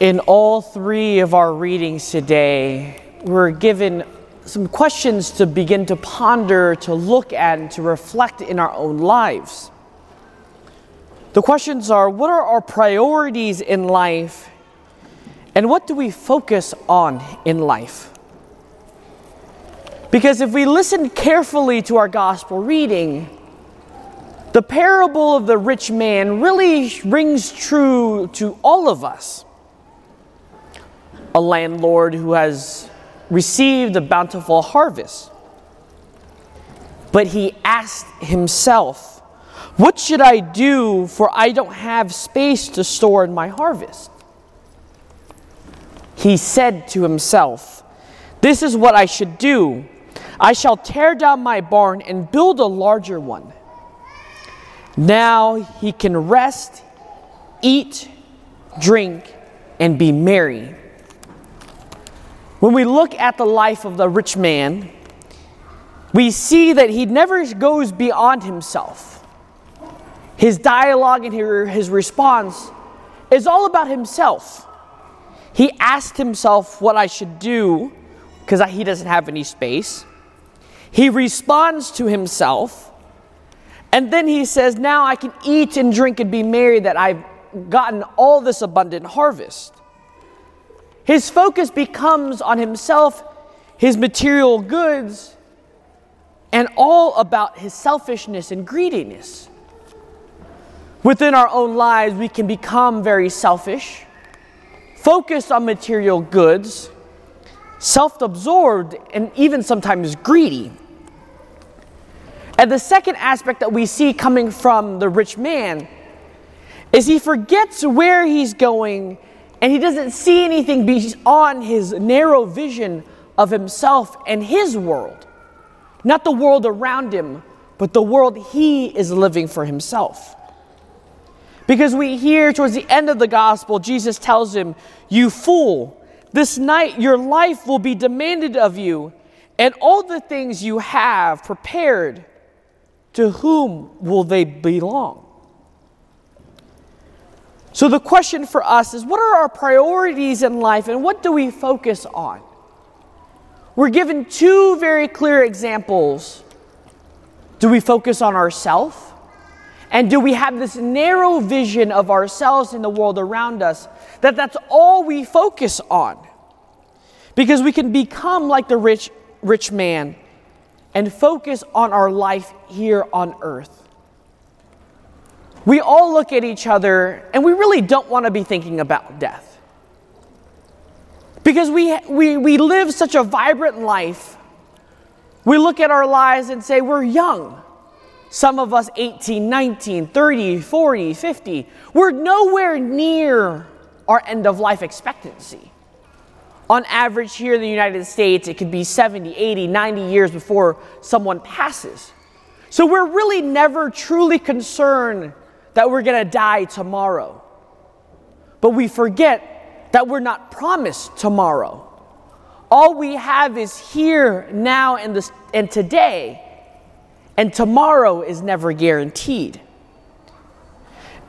In all three of our readings today, we're given some questions to begin to ponder, to look at, and to reflect in our own lives. The questions are what are our priorities in life, and what do we focus on in life? Because if we listen carefully to our gospel reading, the parable of the rich man really rings true to all of us a landlord who has received a bountiful harvest. But he asked himself, What should I do, for I don't have space to store in my harvest? He said to himself, This is what I should do. I shall tear down my barn and build a larger one. Now he can rest, eat, drink, and be merry. When we look at the life of the rich man, we see that he never goes beyond himself. His dialogue and his response is all about himself. He asked himself what I should do because he doesn't have any space. He responds to himself, and then he says, Now I can eat and drink and be merry that I've gotten all this abundant harvest. His focus becomes on himself, his material goods, and all about his selfishness and greediness. Within our own lives, we can become very selfish, focused on material goods, self absorbed, and even sometimes greedy. And the second aspect that we see coming from the rich man is he forgets where he's going and he doesn't see anything beyond his narrow vision of himself and his world. Not the world around him, but the world he is living for himself. Because we hear towards the end of the gospel, Jesus tells him, You fool, this night your life will be demanded of you, and all the things you have prepared, to whom will they belong? So, the question for us is what are our priorities in life and what do we focus on? We're given two very clear examples. Do we focus on ourselves? And do we have this narrow vision of ourselves in the world around us that that's all we focus on? Because we can become like the rich rich man and focus on our life here on earth we all look at each other and we really don't want to be thinking about death. Because we, we, we live such a vibrant life. We look at our lives and say, we're young. Some of us 18, 19, 30, 40, 50. We're nowhere near our end of life expectancy. On average, here in the United States, it could be 70, 80, 90 years before someone passes. So we're really never truly concerned that we're going to die tomorrow. But we forget that we're not promised tomorrow. All we have is here, now, and, this, and today, and tomorrow is never guaranteed.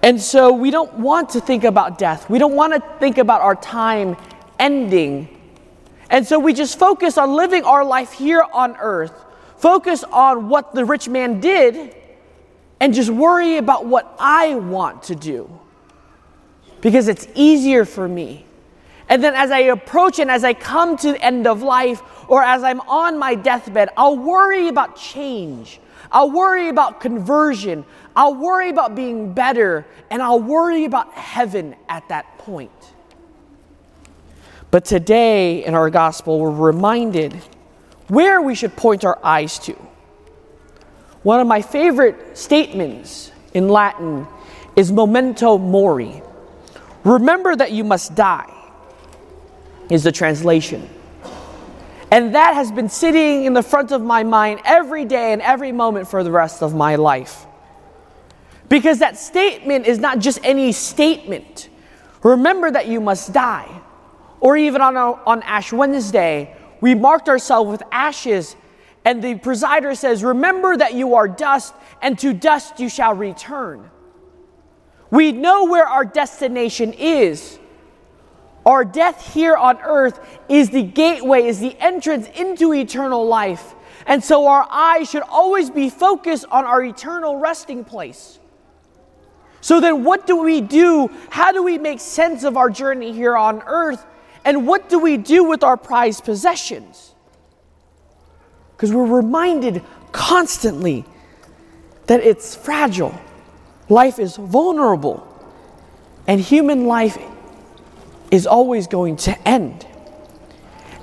And so we don't want to think about death. We don't want to think about our time ending. And so we just focus on living our life here on earth, focus on what the rich man did and just worry about what I want to do because it's easier for me. And then as I approach and as I come to the end of life or as I'm on my deathbed, I'll worry about change. I'll worry about conversion. I'll worry about being better. And I'll worry about heaven at that point. But today in our gospel, we're reminded where we should point our eyes to. One of my favorite statements in Latin is memento mori. Remember that you must die, is the translation. And that has been sitting in the front of my mind every day and every moment for the rest of my life. Because that statement is not just any statement. Remember that you must die. Or even on, on Ash Wednesday, we marked ourselves with ashes and the presider says, Remember that you are dust, and to dust you shall return. We know where our destination is, Our death here on earth is the gateway, is the entrance into eternal life. And so our eyes should always be focused on our eternal resting place. So then, what do we do? How do we make sense of our journey here on earth? And what do we do with our prized possessions? Because we're reminded constantly that it's fragile, life is vulnerable, and human life is always going to end.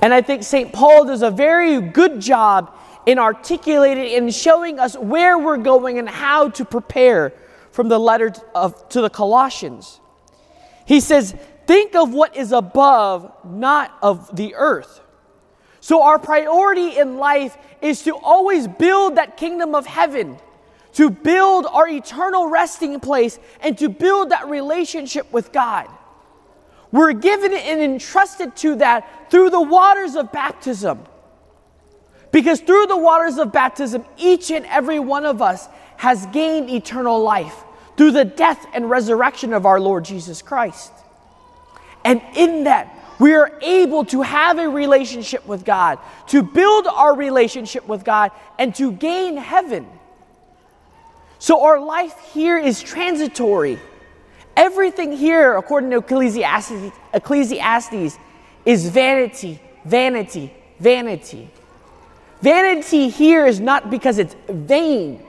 And I think St. Paul does a very good job in articulating and showing us where we're going and how to prepare from the letter of, to the Colossians. He says, Think of what is above, not of the earth. So, our priority in life is to always build that kingdom of heaven, to build our eternal resting place, and to build that relationship with God. We're given and entrusted to that through the waters of baptism. Because through the waters of baptism, each and every one of us has gained eternal life through the death and resurrection of our Lord Jesus Christ. And in that, we are able to have a relationship with God, to build our relationship with God, and to gain heaven. So our life here is transitory. Everything here, according to Ecclesiastes, Ecclesiastes is vanity, vanity, vanity. Vanity here is not because it's vain.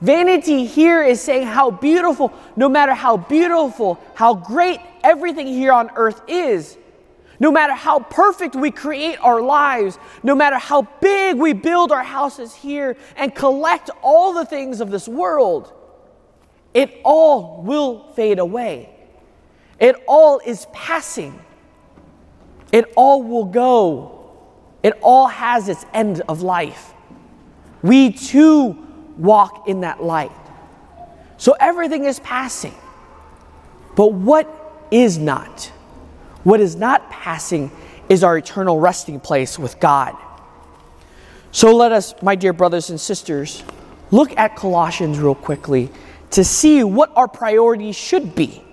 Vanity here is saying how beautiful, no matter how beautiful, how great everything here on earth is, no matter how perfect we create our lives, no matter how big we build our houses here and collect all the things of this world, it all will fade away. It all is passing. It all will go. It all has its end of life. We too walk in that light. So everything is passing. But what is not? What is not passing is our eternal resting place with God. So let us, my dear brothers and sisters, look at Colossians real quickly to see what our priorities should be.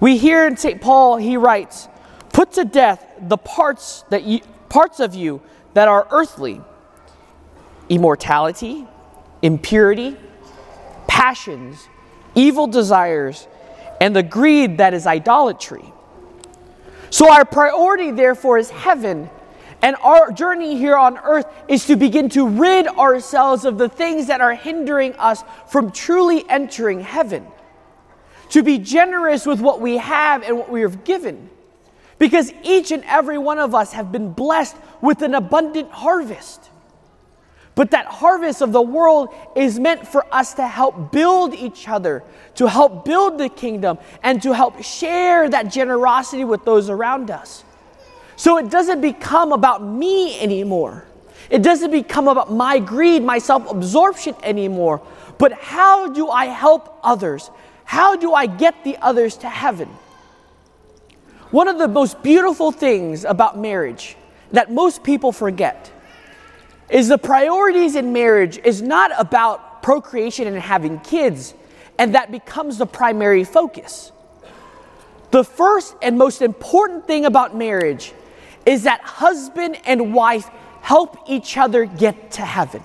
We hear in St. Paul, he writes, Put to death the parts, that you, parts of you that are earthly immortality, impurity, passions, evil desires, and the greed that is idolatry. So, our priority, therefore, is heaven. And our journey here on earth is to begin to rid ourselves of the things that are hindering us from truly entering heaven. To be generous with what we have and what we have given. Because each and every one of us have been blessed with an abundant harvest. But that harvest of the world is meant for us to help build each other, to help build the kingdom, and to help share that generosity with those around us. So it doesn't become about me anymore. It doesn't become about my greed, my self absorption anymore. But how do I help others? How do I get the others to heaven? One of the most beautiful things about marriage that most people forget is the priorities in marriage is not about procreation and having kids, and that becomes the primary focus. The first and most important thing about marriage is that husband and wife help each other get to heaven.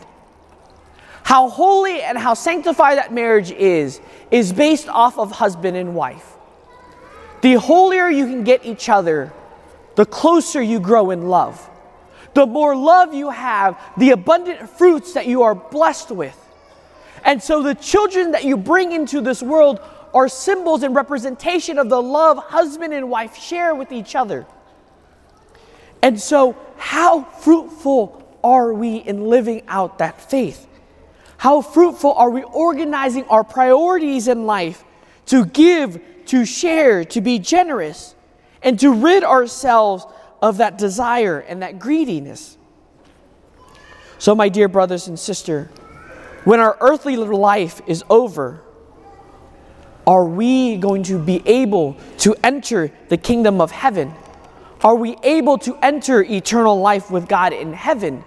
How holy and how sanctified that marriage is, is based off of husband and wife. The holier you can get each other, the closer you grow in love the more love you have, the abundant fruits that you are blessed with. And so the children that you bring into this world are symbols and representation of the love husband and wife share with each other. And so, how fruitful are we in living out that faith? How fruitful are we organizing our priorities in life to give, to share, to be generous, and to rid ourselves of that desire and that greediness. So, my dear brothers and sister, when our earthly life is over, are we going to be able to enter the kingdom of heaven? Are we able to enter eternal life with God in heaven?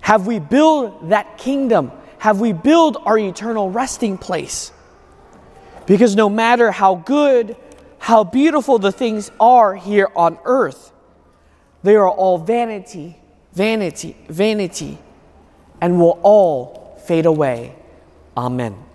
Have we built that kingdom? Have we built our eternal resting place? Because no matter how good, how beautiful the things are here on earth. They are all vanity, vanity, vanity, and will all fade away. Amen.